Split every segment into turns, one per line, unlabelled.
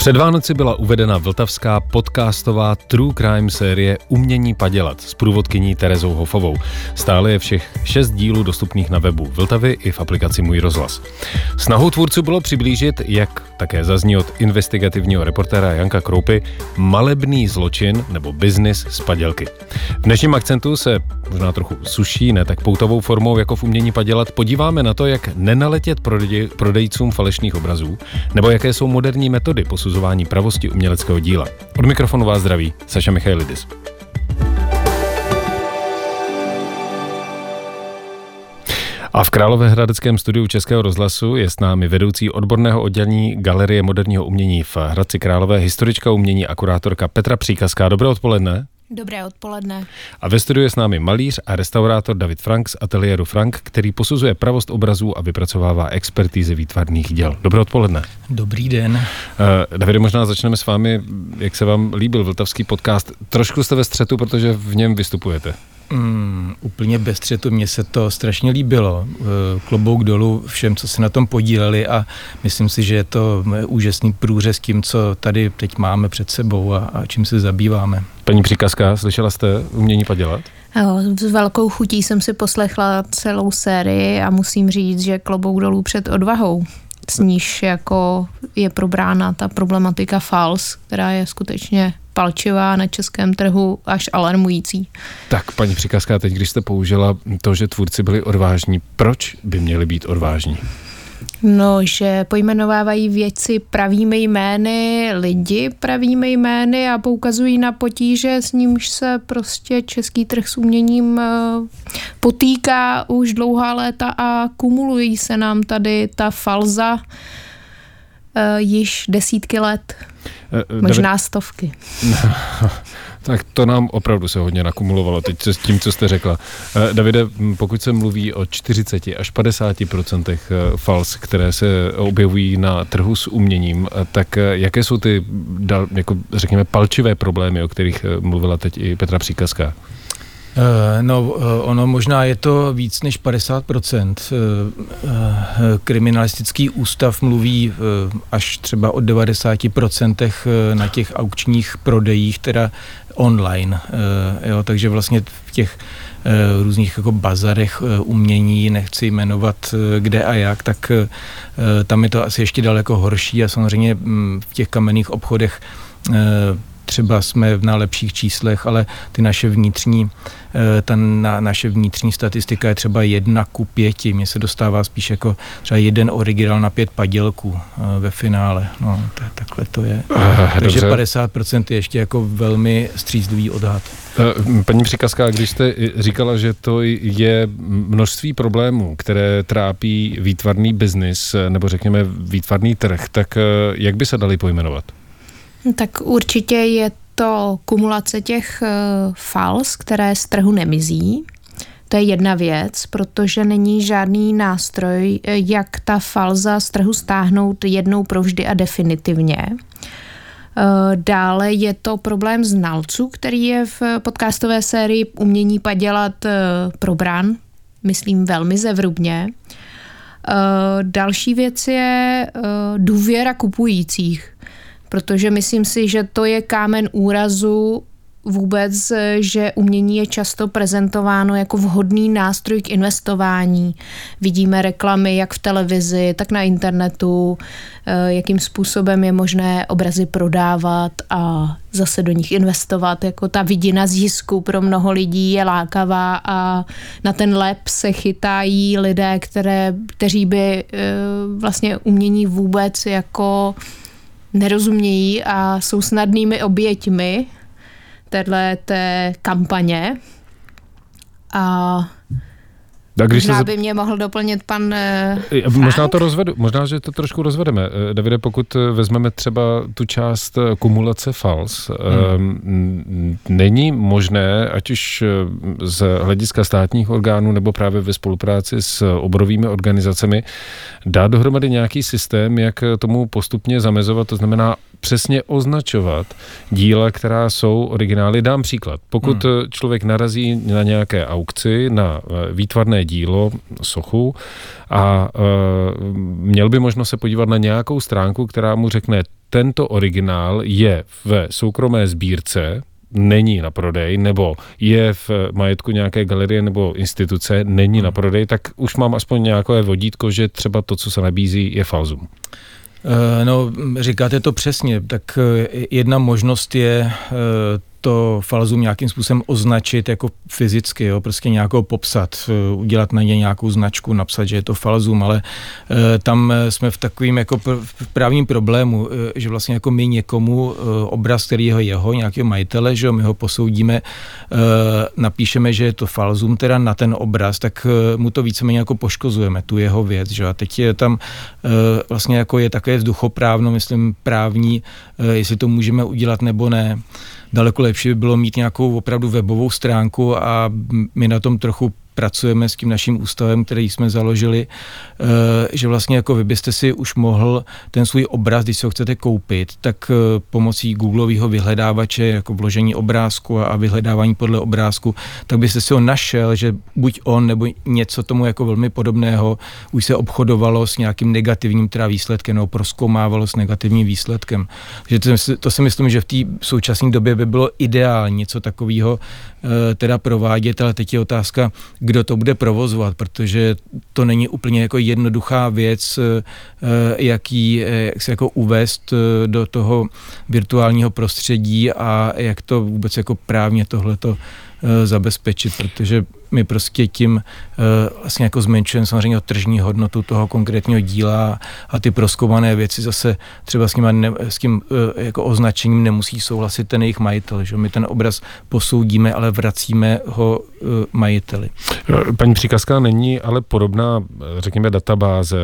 Před Vánoci byla uvedena vltavská podcastová True Crime série Umění padělat s průvodkyní Terezou Hofovou. Stále je všech šest dílů dostupných na webu Vltavy i v aplikaci Můj rozhlas. Snahou tvůrců bylo přiblížit, jak také zazní od investigativního reportéra Janka Kroupy, malebný zločin nebo biznis z padělky. V dnešním akcentu se možná trochu suší, ne tak poutovou formou jako v umění padělat, podíváme na to, jak nenaletět prodej, prodejcům falešných obrazů, nebo jaké jsou moderní metody posuzování pravosti uměleckého díla. Od mikrofonu vás zdraví Saša Michailidis. A v Královéhradeckém studiu Českého rozhlasu je s námi vedoucí odborného oddělení Galerie moderního umění v Hradci Králové, historička umění a kurátorka Petra Příkazká. Dobré odpoledne.
Dobré odpoledne.
A ve studiu je s námi malíř a restaurátor David Frank z ateliéru Frank, který posuzuje pravost obrazů a vypracovává expertízy výtvarných děl. Dobré odpoledne.
Dobrý den.
Uh, Davide, možná začneme s vámi, jak se vám líbil vltavský podcast. Trošku jste ve střetu, protože v něm vystupujete.
Mm, úplně bez střetu, mně se to strašně líbilo. Eh, klobouk dolů všem, co se na tom podíleli a myslím si, že je to úžasný průřez tím, co tady teď máme před sebou a, a čím se zabýváme.
Paní Příkazka, slyšela jste umění padělat?
S velkou chutí jsem si poslechla celou sérii a musím říct, že klobouk dolů před odvahou s níž jako je probrána ta problematika fals, která je skutečně palčivá na českém trhu až alarmující.
Tak, paní Přikazka, teď když jste použila to, že tvůrci byli odvážní, proč by měli být odvážní?
No, že pojmenovávají věci pravými jmény, lidi pravými jmény a poukazují na potíže, s nímž se prostě český trh s uměním eh, potýká už dlouhá léta a kumulují se nám tady ta falza již desítky let. Uh, Možná David... stovky.
tak to nám opravdu se hodně nakumulovalo teď s tím, co jste řekla. Davide, pokud se mluví o 40 až 50 procentech fals, které se objevují na trhu s uměním, tak jaké jsou ty, jako řekněme, palčivé problémy, o kterých mluvila teď i Petra Příkazka?
Eh, no, eh, ono možná je to víc než 50%. Eh, kriminalistický ústav mluví až třeba o 90% na těch aukčních prodejích, teda online. Jo, takže vlastně v těch různých jako bazarech umění, nechci jmenovat kde a jak, tak tam je to asi ještě daleko horší a samozřejmě mm, v těch kamenných obchodech třeba jsme v nálepších číslech, ale ty naše vnitřní, eh, ta na, naše vnitřní statistika je třeba jedna ku pěti. Mně se dostává spíš jako třeba jeden originál na pět padělků eh, ve finále. No, tak, takhle to je. Aha, Takže dobře. 50% je ještě jako velmi střízlivý odhad.
Paní Přikazka, když jste říkala, že to je množství problémů, které trápí výtvarný biznis, nebo řekněme výtvarný trh, tak jak by se dali pojmenovat?
Tak určitě je to kumulace těch eh, fals, které z trhu nemizí. To je jedna věc, protože není žádný nástroj, eh, jak ta falza z trhu stáhnout jednou provždy a definitivně. Eh, dále je to problém znalců, který je v podcastové sérii Umění padělat probrán, myslím velmi zevrubně. Další věc je důvěra kupujících protože myslím si, že to je kámen úrazu vůbec, že umění je často prezentováno jako vhodný nástroj k investování. Vidíme reklamy jak v televizi, tak na internetu, eh, jakým způsobem je možné obrazy prodávat a zase do nich investovat. Jako ta vidina zisku pro mnoho lidí je lákavá a na ten lep se chytají lidé, které, kteří by eh, vlastně umění vůbec jako nerozumějí a jsou snadnými oběťmi téhle té kampaně. A tak když možná se... by mě mohl doplnit pan uh,
Možná to rozvedu, možná, že to trošku rozvedeme. Eh, Davide, pokud vezmeme třeba tu část kumulace fals, hmm. není možné, ať už z hlediska státních orgánů nebo právě ve spolupráci s oborovými organizacemi, dát dohromady nějaký systém, jak tomu postupně zamezovat, to znamená přesně označovat díla, která jsou originály. Dám příklad. Pokud hmm. člověk narazí na nějaké aukci, na eh, výtvarné dílo, sochu, a uh, měl by možnost se podívat na nějakou stránku, která mu řekne, tento originál je v soukromé sbírce, není na prodej, nebo je v majetku nějaké galerie nebo instituce, není hmm. na prodej, tak už mám aspoň nějaké vodítko, že třeba to, co se nabízí, je falzum.
Eh, no, říkáte to přesně. Tak eh, jedna možnost je to falzum nějakým způsobem označit jako fyzicky, jo, prostě nějakou popsat, eh, udělat na ně nějakou značku, napsat, že je to falzum, ale e, tam jsme v takovým jako pr- právním problému, že vlastně jako my někomu obraz, který je jeho, nějakého majitele, že my ho posoudíme, napíšeme, že je to falzum teda na ten obraz, tak mu to víceméně jako poškozujeme, tu jeho věc, že a teď je tam vlastně jako je také vzduchoprávno, myslím právní, jestli to můžeme udělat nebo ne daleko lepší by bylo mít nějakou opravdu webovou stránku a my na tom trochu pracujeme s tím naším ústavem, který jsme založili, eh, že vlastně jako vy byste si už mohl ten svůj obraz, když si ho chcete koupit, tak eh, pomocí Googleového vyhledávače, jako vložení obrázku a vyhledávání podle obrázku, tak byste si ho našel, že buď on nebo něco tomu jako velmi podobného už se obchodovalo s nějakým negativním teda výsledkem nebo proskoumávalo s negativním výsledkem. Že to, to si myslím, že v té současné době by bylo ideální něco takového Eh, teda provádět, ale teď je otázka, kdo to bude provozovat, protože to není úplně jako jednoduchá věc, eh, jak, jí, jak se jako uvést eh, do toho virtuálního prostředí a jak to vůbec jako právně tohleto zabezpečit, protože my prostě tím uh, vlastně jako zmenšujeme samozřejmě tržní hodnotu toho konkrétního díla a ty proskoumané věci zase třeba s, ne, s tím uh, jako označením nemusí souhlasit ten jejich majitel, že my ten obraz posoudíme, ale vracíme ho majiteli.
Paní příkazka není ale podobná, řekněme, databáze,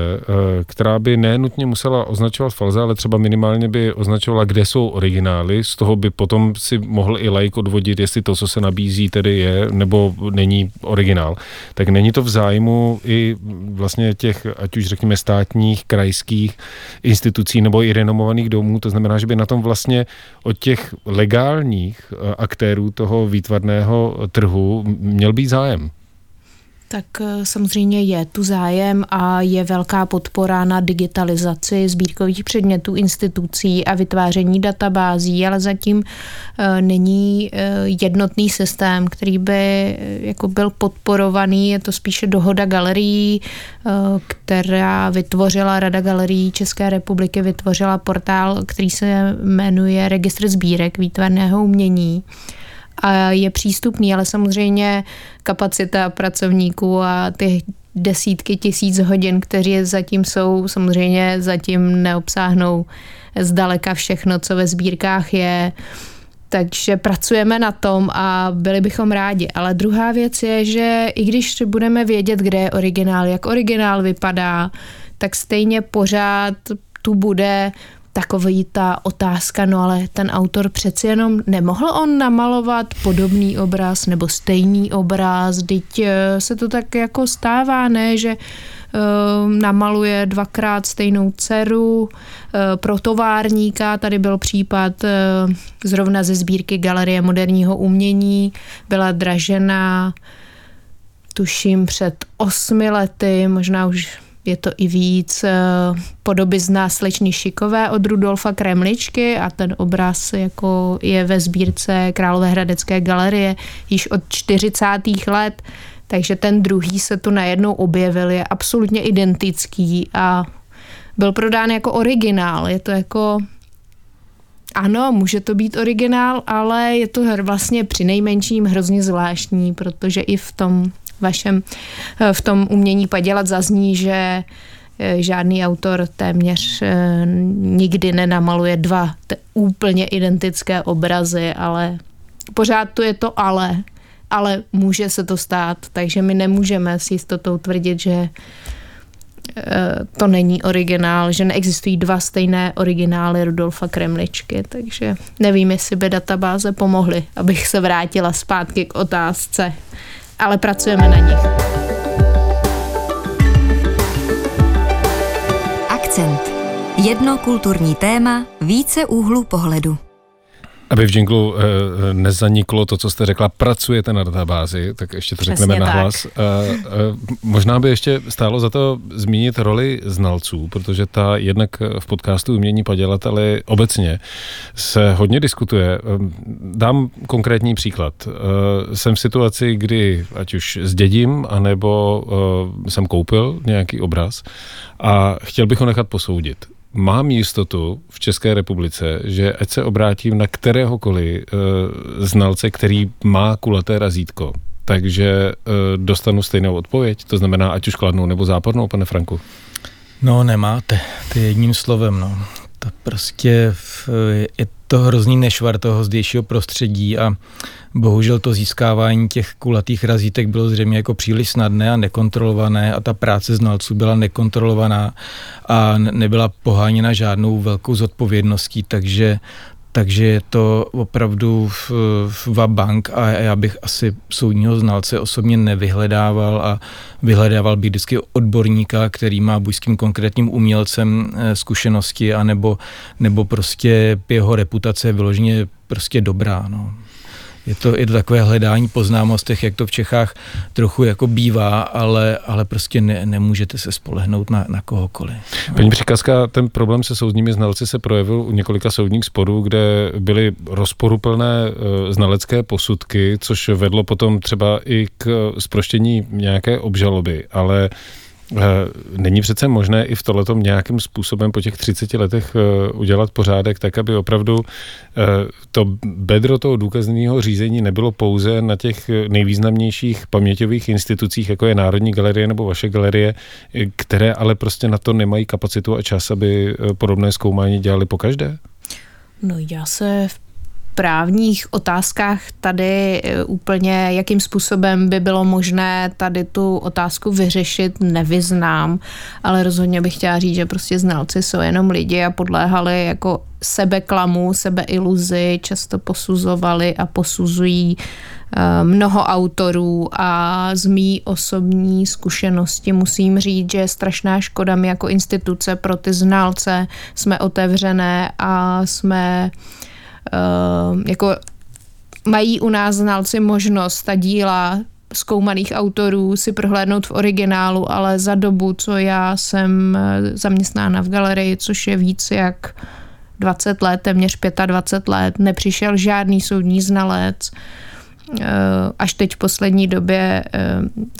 která by nenutně musela označovat falze, ale třeba minimálně by označovala, kde jsou originály, z toho by potom si mohl i like odvodit, jestli to, co se nabízí, tedy je, nebo není originál, tak není to v zájmu i vlastně těch, ať už řekněme státních, krajských institucí nebo i renomovaných domů, to znamená, že by na tom vlastně od těch legálních eh, aktérů toho výtvarného trhu měl být zájem.
Tak eh, samozřejmě je tu zájem a je velká podpora na digitalizaci sbírkových předmětů institucí a vytváření databází, ale zatím eh, není eh, jednotný systém, který by jako byl podporovaný. Je to spíše dohoda galerií, která vytvořila Rada galerií České republiky, vytvořila portál, který se jmenuje Registr sbírek výtvarného umění a je přístupný, ale samozřejmě kapacita pracovníků a ty desítky tisíc hodin, kteří zatím jsou, samozřejmě zatím neobsáhnou zdaleka všechno, co ve sbírkách je. Takže pracujeme na tom a byli bychom rádi. Ale druhá věc je, že i když budeme vědět, kde je originál, jak originál vypadá, tak stejně pořád tu bude takový ta otázka, no ale ten autor přeci jenom nemohl on namalovat podobný obraz nebo stejný obraz, teď eh, se to tak jako stává, ne, že uh, namaluje dvakrát stejnou dceru uh, pro továrníka, tady byl případ zrovna ze sbírky Galerie moderního umění, byla dražena tuším před osmi lety, možná už je to i víc eh, podoby z náslečný Šikové od Rudolfa Kremličky a ten obraz jako je ve sbírce Královéhradecké galerie již od 40. let, takže ten druhý se tu najednou objevil, je absolutně identický a byl prodán jako originál. Je to jako ano, může to být originál, ale je to vlastně při nejmenším hrozně zvláštní, protože i v tom vašem eh, v tom umění padělat zazní, že eh, žádný autor téměř eh, nikdy nenamaluje dva úplně identické obrazy, ale pořád tu je to ale, ale může se to stát, takže my nemůžeme s jistotou tvrdit, že to není originál, že neexistují dva stejné originály Rudolfa Kremličky, takže nevím, jestli by databáze pomohly, abych se vrátila zpátky k otázce ale pracujeme na nich.
Akcent. Jedno kulturní téma, více úhlu pohledu.
Aby v jinglu e, nezaniklo to, co jste řekla, pracujete na databázi, tak ještě to Přesně řekneme na hlas. E, e, možná by ještě stálo za to zmínit roli znalců, protože ta jednak v podcastu Umění podělat, ale obecně se hodně diskutuje. Dám konkrétní příklad. E, jsem v situaci, kdy ať už zdědím, anebo e, jsem koupil nějaký obraz a chtěl bych ho nechat posoudit mám jistotu v České republice, že ať se obrátím na kteréhokoliv uh, znalce, který má kulaté razítko, takže uh, dostanu stejnou odpověď, to znamená ať už kladnou nebo zápornou, pane Franku?
No nemáte, to je jedním slovem, no. To prostě je to hrozný nešvar toho zdejšího prostředí a bohužel to získávání těch kulatých razítek bylo zřejmě jako příliš snadné a nekontrolované a ta práce znalců byla nekontrolovaná a nebyla poháněna žádnou velkou zodpovědností, takže takže je to opravdu v, v bank a já bych asi soudního znalce osobně nevyhledával a vyhledával bych vždycky odborníka, který má buď s tím konkrétním umělcem eh, zkušenosti, anebo, nebo prostě jeho reputace je vyloženě prostě dobrá. No je to, je to takové hledání po známostech, jak to v Čechách trochu jako bývá, ale, ale prostě ne, nemůžete se spolehnout na, na kohokoliv.
Paní Přikazka, ten problém se soudními znalci se projevil u několika soudních sporů, kde byly rozporuplné eh, znalecké posudky, což vedlo potom třeba i k zproštění nějaké obžaloby, ale není přece možné i v tohletom nějakým způsobem po těch 30 letech eh, udělat pořádek tak, aby opravdu eh, to bedro toho důkazního řízení nebylo pouze na těch nejvýznamnějších paměťových institucích, jako je Národní galerie nebo vaše galerie, které ale prostě na to nemají kapacitu a čas, aby podobné zkoumání dělali po každé?
No já se v právních otázkách tady e, úplně, jakým způsobem by bylo možné tady tu otázku vyřešit, nevyznám, ale rozhodně bych chtěla říct, že prostě znalci jsou jenom lidi a podléhali jako sebeklamu, sebeiluzi, často posuzovali a posuzují e, mnoho autorů a z mý osobní zkušenosti musím říct, že je strašná škoda my jako instituce pro ty znalce jsme otevřené a jsme uh, jako mají u nás znalci možnost ta díla zkoumaných autorů si prohlédnout v originálu, ale za dobu, co já jsem eh, zaměstnána v galerii, což je víc jak 20 let, téměř 25 let, nepřišel žádný soudní znalec. Eh, až teď v poslední době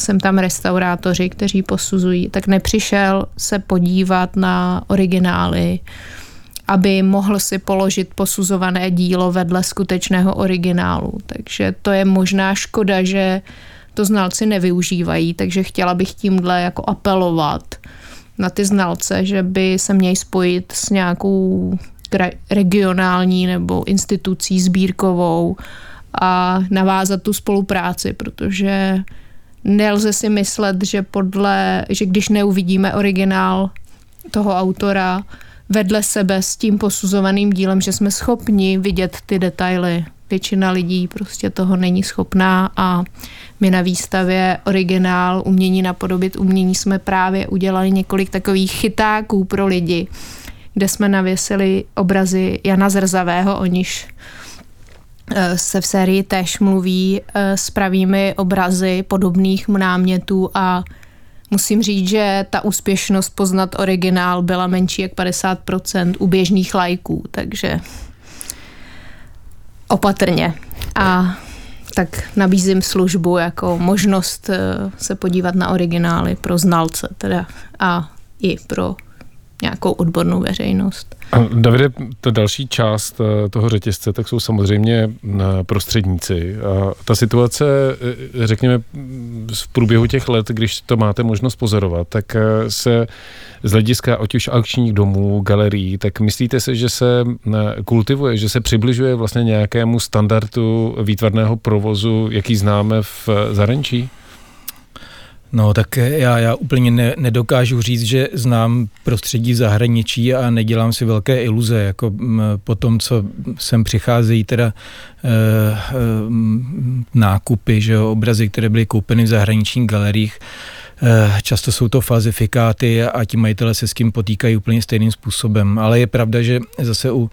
jsem tam restaurátoři, kteří posuzují, tak nepřišel se podívat na originály aby mohl si položit posuzované dílo vedle skutečného originálu. Takže to je možná škoda, že to znalci nevyužívají, takže chtěla bych tímhle jako apelovat na ty znalce, že by se měli spojit s nějakou regionální nebo institucí sbírkovou a navázat tu spolupráci, protože nelze si myslet, že podle, že když neuvidíme originál toho autora, vedle sebe s tím posuzovaným dílem, že jsme schopni vidět ty detaily. Většina lidí prostě toho není schopná a my na výstavě originál umění napodobit umění jsme právě udělali několik takových chytáků pro lidi, kde jsme navěsili obrazy Jana Zrzavého, o níž eh, se v sérii též mluví eh, s pravými obrazy podobných námětů a Musím říct, že ta úspěšnost poznat originál byla menší jak 50% u běžných lajků, takže opatrně. A tak nabízím službu jako možnost eh, se podívat na originály pro znalce teda a i pro nějakou odbornou veřejnost.
Davide, ta další část eh, toho řetězce, tak jsou samozřejmě eh, prostředníci. A ta situace, eh, řekněme, v průběhu těch let, když to máte možnost pozorovat, tak se z hlediska ať už akčních domů, galerií, tak myslíte si, že se kultivuje, že se přibližuje vlastně nějakému standardu výtvarného provozu, jaký známe v zahraničí?
No tak já, já úplně ne, nedokážu říct, že znám prostředí v zahraničí a nedělám si velké iluze, jako po tom, co sem přicházejí teda e, e, nákupy, že jo, obrazy, které byly koupeny v zahraničních galeriích, často jsou to falzifikáty a ti majitele se s tím potýkají úplně stejným způsobem. Ale je pravda, že zase u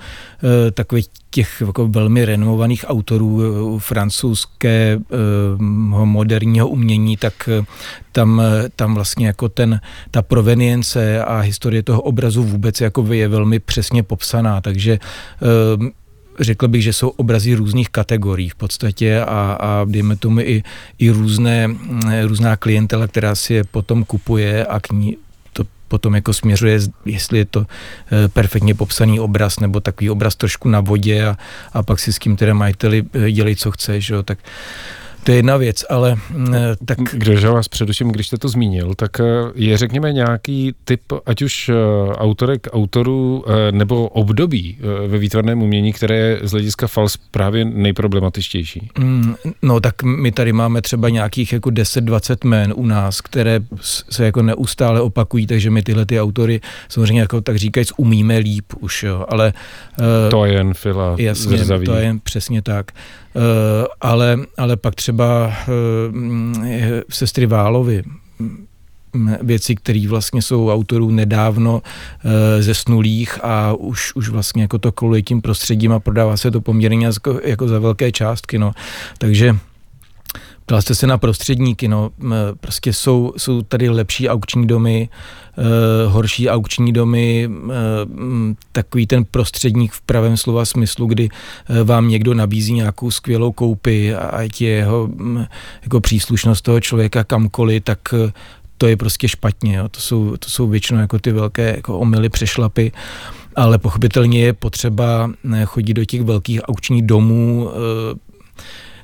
takových těch jako velmi renomovaných autorů francouzského moderního umění, tak tam, tam vlastně jako ten, ta provenience a historie toho obrazu vůbec jako je velmi přesně popsaná, takže řekl bych, že jsou obrazy různých kategorií v podstatě a, a dejme tomu i, i různé, různá klientela, která si je potom kupuje a k ní to potom jako směřuje, jestli je to eh, perfektně popsaný obraz nebo takový obraz trošku na vodě a, a pak si s kým teda majiteli eh, dělej, co chceš, jo, tak to je jedna věc, ale mm, tak...
Když vás především, když jste to zmínil, tak eh, je řekněme nějaký typ, ať už eh, autorek, autorů eh, nebo období ve výtvarném umění, které je z hlediska fals právě nejproblematičtější? Mm,
no tak my tady máme třeba nějakých jako 10-20 men u nás, které se jako neustále opakují, takže my tyhle ty autory samozřejmě jako tak říkajíc umíme líp už, jo, ale...
To je jen fila
Jasně, zrzavý. to je přesně tak. Eh, ale, ale pak třeba eh, sestry Válovi, mm, věci, které vlastně jsou autorů nedávno e, zesnulých a už, už vlastně jako to koluje tím prostředím a prodává se to poměrně jako, jako za velké částky. No. Takže Ptal jste se na prostředníky, no, prostě jsou, jsou tady lepší aukční domy, uh, horší aukční domy, uh, takový ten prostředník v pravém slova smyslu, kdy uh, vám někdo nabízí nějakou skvělou koupy a ať je jeho jako příslušnost toho člověka kamkoliv, tak uh, to je prostě špatně. Jo. To, jsou, to jsou většinou jako ty velké jako omily, přešlapy ale pochopitelně je potřeba chodit do těch velkých aukčních domů,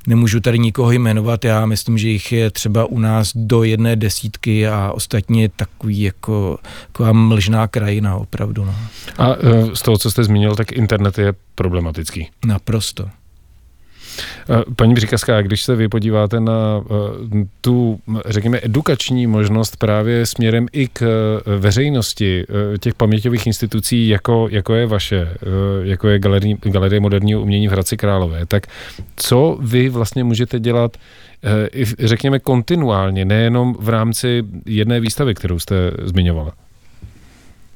Nemůžu tady nikoho jmenovat, já myslím, že jich je třeba u nás do jedné desítky a ostatně takový jako taková mlžná krajina opravdu. No.
A e, z toho, co jste zmínil, tak internet je problematický.
Naprosto.
Paní Břikaská, když se vy podíváte na tu, řekněme, edukační možnost právě směrem i k e, veřejnosti těch paměťových institucí, jako, jako je vaše, jako je Galerie, Galerie moderního umění v Hradci Králové, tak co vy vlastně můžete dělat řekněme kontinuálně, nejenom v rámci jedné výstavy, kterou jste zmiňovala?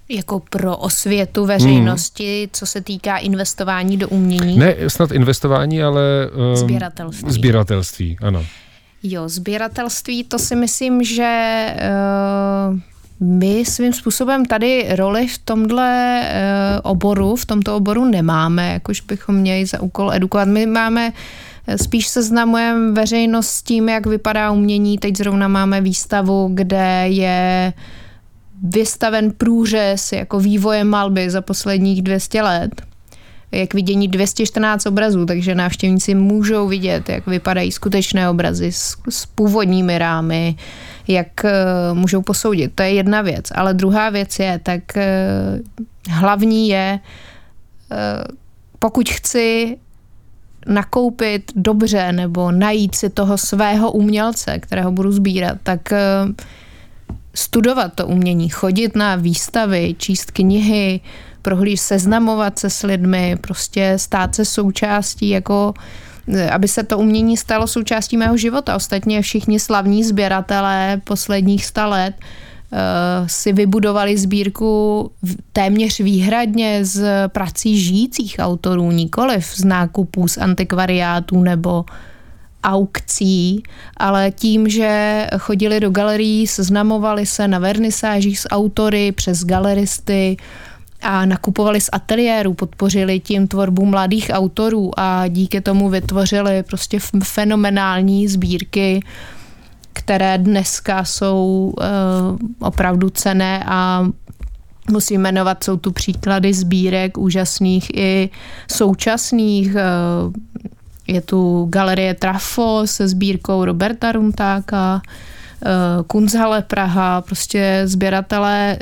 Jako pro osvětu veřejnosti, hmm. co se týká investování do umění?
Ne snad investování, ale...
Um, sběratelství.
Sběratelství, ano.
Jo, sběratelství, to si myslím, že uh, my svým způsobem tady roli v tomhle uh, oboru, v tomto oboru nemáme, jakož bychom měli za úkol edukovat. My máme eh, Spíš seznamujeme veřejnost s tím, jak vypadá umění. Teď zrovna máme výstavu, kde je uh, vystaven průřez jako vývoje malby za posledních 200 let, jak vidění 214 obrazů, takže návštěvníci můžou vidět, jak vypadají skutečné obrazy s, s původními rámy, jak uh, můžou posoudit. To je jedna věc. Ale druhá věc je, tak uh, hlavní je, uh, pokud chci nakoupit dobře nebo najít si toho svého umělce, kterého budu sbírat, tak uh, studovat to umění, chodit na výstavy, číst knihy, prohlíž, seznamovat se s lidmi, prostě stát se součástí jako aby se to umění stalo součástí mého života. Ostatně všichni slavní sběratelé posledních sta let uh, si vybudovali sbírku téměř výhradně z prací žijících autorů, nikoliv z nákupů z antikvariátů nebo aukcí, ale tím, že chodili do galerií, seznamovali se na vernisážích s autory přes galeristy a nakupovali z ateliéru, podpořili tím tvorbu mladých autorů a díky tomu vytvořili prostě fenomenální sbírky, které dneska jsou uh, opravdu cené a musím jmenovat, jsou tu příklady sbírek úžasných i současných. Uh, je tu galerie Trafo se sbírkou Roberta Runtáka, eh, Kunzhalle Praha, prostě sběratelé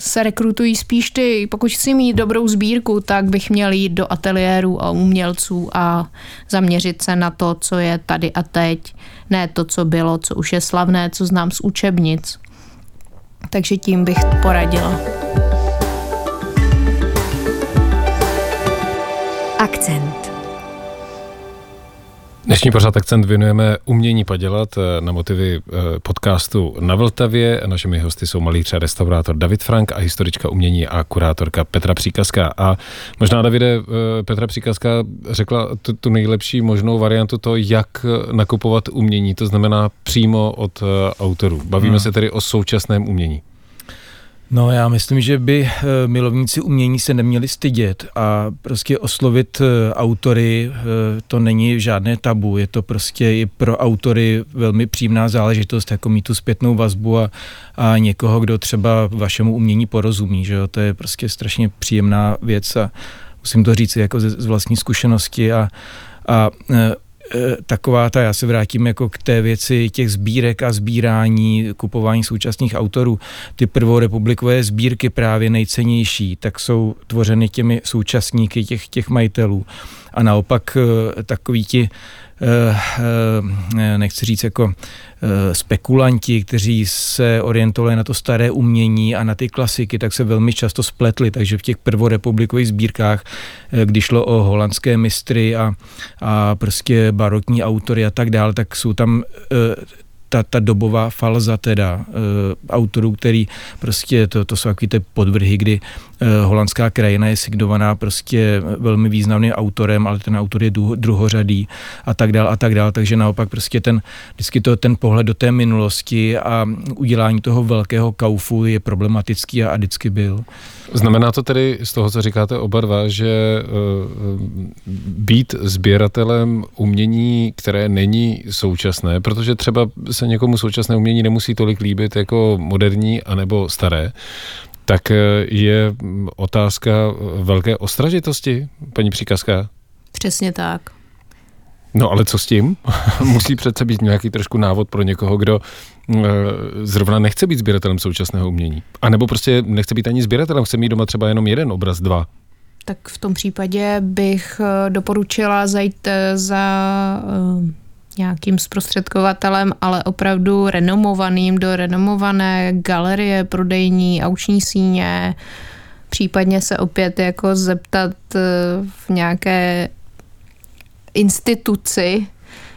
se rekrutují spíš ty, pokud chci mít dobrou sbírku, tak bych měl jít do ateliéru a umělců a zaměřit se na to, co je tady a teď, ne to, co bylo, co už je slavné, co znám z učebnic. Takže tím bych poradila.
Než Dnešní pořád akcent věnujeme umění padělat eh, na motivy eh, podcastu na Vltavě. Našimi hosty jsou malíř a restaurátor David Frank a historička umění a kurátorka Petra Příkazka. A možná, Davide, eh, Petra Příkazka řekla tu, tu nejlepší možnou variantu to, jak nakupovat umění, to znamená přímo od autorů. Bavíme hmm. se tedy o současném umění.
No já myslím, že by eh, milovníci umění se neměli stydět a prostě oslovit eh, autory, eh, to není žádné tabu, je to prostě i pro autory velmi příjemná záležitost, jako mít tu zpětnou vazbu a, a někoho, kdo třeba vašemu umění porozumí, že jo? to je prostě strašně příjemná věc a musím to říct jako z, z vlastní zkušenosti a, a taková ta, já se vrátím jako k té věci těch sbírek a sbírání, kupování současných autorů. Ty prvorepublikové sbírky právě nejcennější, tak jsou tvořeny těmi současníky těch, těch majitelů. A naopak eh, takový ti Eh, eh, nechci říct jako eh, spekulanti, kteří se orientovali na to staré umění a na ty klasiky, tak se velmi často spletli, takže v těch prvorepublikových sbírkách, když šlo o holandské mistry a, a prostě barokní autory a tak dále, tak jsou tam ta, ta dobová falza teda e, autorů, který prostě, to, to jsou takové ty podvrhy, kdy holandská krajina je signovaná prostě velmi významným autorem, ale ten autor je druhořadý a tak dál a tak dál, takže naopak prostě ten, vždycky to, ten pohled do té minulosti a udělání toho velkého kaufu je problematický a, a vždycky byl.
Znamená to tedy z toho, co říkáte oba dva, že uh, být sběratelem umění, které není současné, protože třeba se někomu současné umění nemusí tolik líbit jako moderní anebo staré, tak eh, je otázka velké ostražitosti, paní příkazka?
Přesně tak.
No ale co s tím? Musí přece být nějaký trošku návod pro někoho, kdo eh, zrovna nechce být sběratelem současného umění. A nebo prostě nechce být ani sběratelem, chce mít doma třeba jenom jeden obraz, dva.
Tak v tom případě bych eh, doporučila zajít za nějakým zprostředkovatelem, ale opravdu renomovaným do renomované galerie, prodejní, auční síně, případně se opět jako zeptat eh, v nějaké instituci,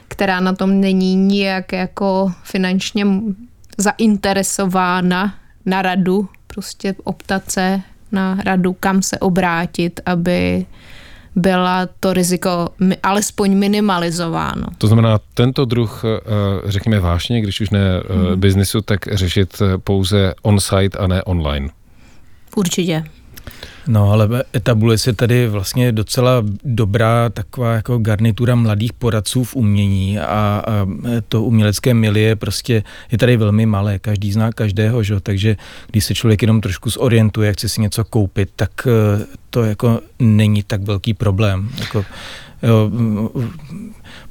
která na tom není nijak jako finančně zainteresována na radu, prostě optat se na radu, kam se obrátit, aby byla to riziko alespoň minimalizováno.
To znamená, tento druh, eh, řekněme vášně, když už ne hmm. biznisu, tak řešit eh, pouze on-site a ne online.
Určitě.
No, ale etabluje se tady vlastně docela dobrá taková jako garnitura mladých poradců v umění a, a to umělecké milie prostě je tady velmi malé, každý zná každého, že? takže když se člověk jenom trošku zorientuje, chce si něco koupit, tak eh, to jako není tak velký problém. Jako, jo,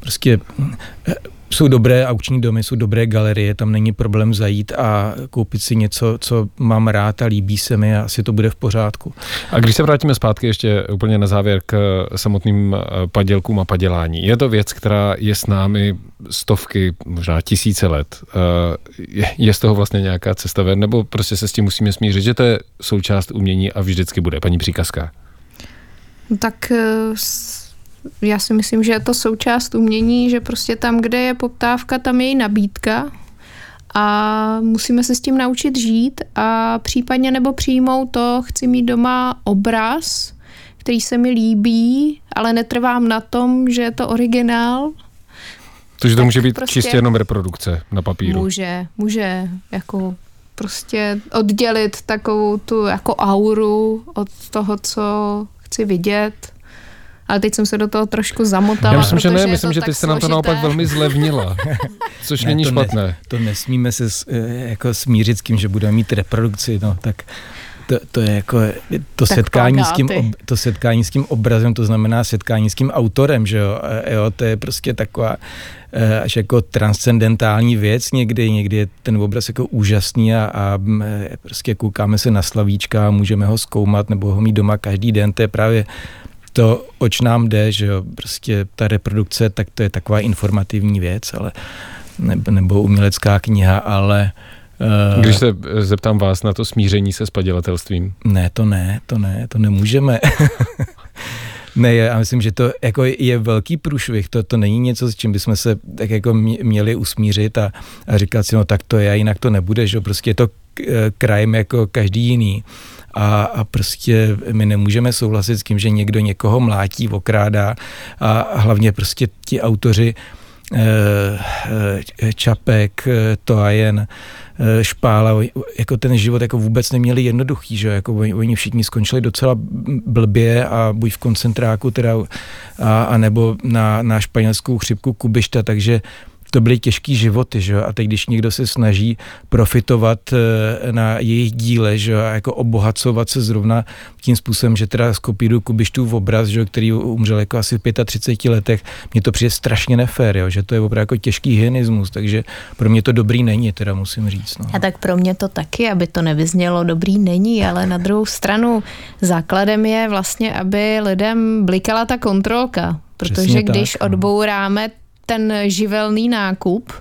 prostě eh, jsou dobré aukční domy, jsou dobré galerie, tam není problém zajít a koupit si něco, co mám rád a líbí se mi a asi to bude v pořádku.
A když se vrátíme zpátky ještě úplně na závěr k samotným eh, padělkům a padělání. Je to věc, která je s námi stovky, možná tisíce let. Eh, je z toho vlastně nějaká cesta ven, nebo prostě se s tím musíme smířit, že to je součást umění a vždycky bude, paní příkazka?
Tak eh, já si myslím, že je to součást umění, že prostě tam, kde je poptávka, tam je i nabídka a musíme se s tím naučit žít a případně nebo přijmout to, chci mít doma obraz, který se mi líbí, ale netrvám na tom, že je to originál.
Takže to může být prostě čistě jenom reprodukce na papíru.
Může, může, jako prostě oddělit takovou tu jako auru od toho, co chci vidět ale teď jsem se do toho trošku zamotala.
Já myslím, že ne, myslím, že ty jste nám to naopak velmi zlevnila, což ne, není to špatné. Ne,
to nesmíme se s, eh, jako smířit s tím, že budeme mít reprodukci, no tak to, to je jako to setkání, s tím, ob, to setkání s tím obrazem, to znamená setkání s tím autorem, že jo, jo to je prostě taková eh, až jako transcendentální věc někdy, někdy je ten obraz jako úžasný a, a prostě koukáme se na slavíčka a můžeme ho zkoumat nebo ho mít doma každý den, to je právě to, oč nám jde, že jo, prostě ta reprodukce, tak to je taková informativní věc, ale nebo, nebo umělecká kniha, ale
uh, když se zeptám vás na to smíření se s padělatelstvím.
Ne, to ne, to ne, to nemůžeme. Ne, já myslím, že to jako je velký průšvih, to, to není něco, s čím bychom se tak jako měli usmířit a, a říkat si, no tak to je, jinak to nebude, že prostě je to crime jako každý jiný. A, a prostě my nemůžeme souhlasit s tím, že někdo někoho mlátí, okrádá a hlavně prostě ti autoři Eh, eh, Čapek, eh, Toajen, Špála, jako ten život jako vůbec neměli jednoduchý, že jako oni, oni všichni skončili docela blbě a buď v koncentráku teda a, a nebo na, na španělskou chřipku Kubišta, takže to byly těžký životy, že a teď když někdo se snaží profitovat eh, na jejich díle, že a jako obohacovat se zrovna tím způsobem, že teda skopíru Kubištův obraz, že který umřel jako asi v 35 letech, mně to přijde strašně nefér, jo, že to je opravdu jako těžký hyenismus, takže pro mě to dobrý není, teda musím říct. No.
A tak pro mě to taky, aby to nevyznělo dobrý není, ale na druhou stranu základem je vlastně, aby lidem blikala ta kontrolka, protože Přesně když tak, no. odbouráme ten živelný nákup,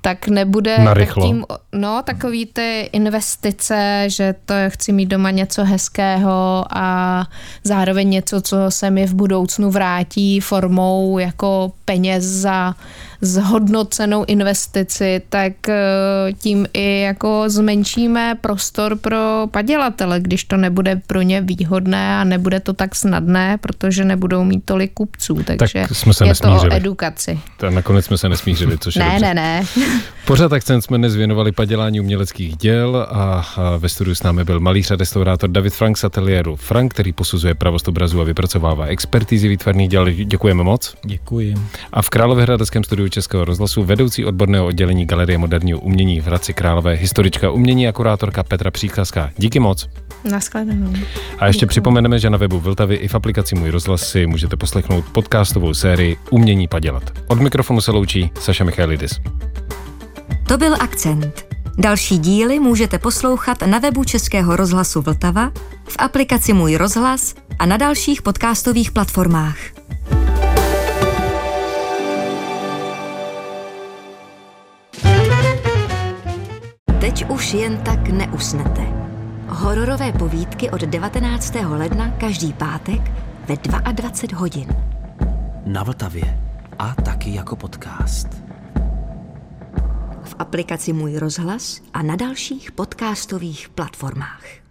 tak nebude tím, no, takový ty investice, že to chci mít doma něco hezkého a zároveň něco, co se mi v budoucnu vrátí formou jako peněz za zhodnocenou investici, tak eh, tím i jako zmenšíme prostor pro padělatele, když to nebude pro ně výhodné a nebude to tak snadné, protože nebudou mít tolik kupců. Takže
tak jsme se
je
nesmířili.
to o edukaci.
Tak nakonec jsme se nesmířili, což
ne,
je
Ne, ne,
Pořád akcent jsme dnes věnovali padělání uměleckých děl a, ve studiu s námi byl malíř a restaurátor David Frank z ateliéru Frank, který posuzuje pravost obrazu a vypracovává expertizy výtvarných děl. Děkujeme moc.
Děkuji.
A v Královéhradeckém studiu Českého rozhlasu vedoucí odborného oddělení Galerie moderního umění v Hradci Králové, historička umění a kurátorka Petra Příkazka. Díky moc.
Naschledanou.
A ještě Děkuji. připomeneme, že na webu Vltavy i v aplikaci Můj rozhlas si můžete poslechnout podcastovou sérii Umění padělat. Od mikrofonu se loučí Saša Michailidis.
To byl akcent. Další díly můžete poslouchat na webu Českého rozhlasu Vltava, v aplikaci Můj rozhlas a na dalších podcastových platformách. Teď už jen tak neusnete. Hororové povídky od 19. ledna každý pátek ve 22 hodin.
Na Vltavě a taky jako podcast.
V aplikaci Můj rozhlas a na dalších podcastových platformách.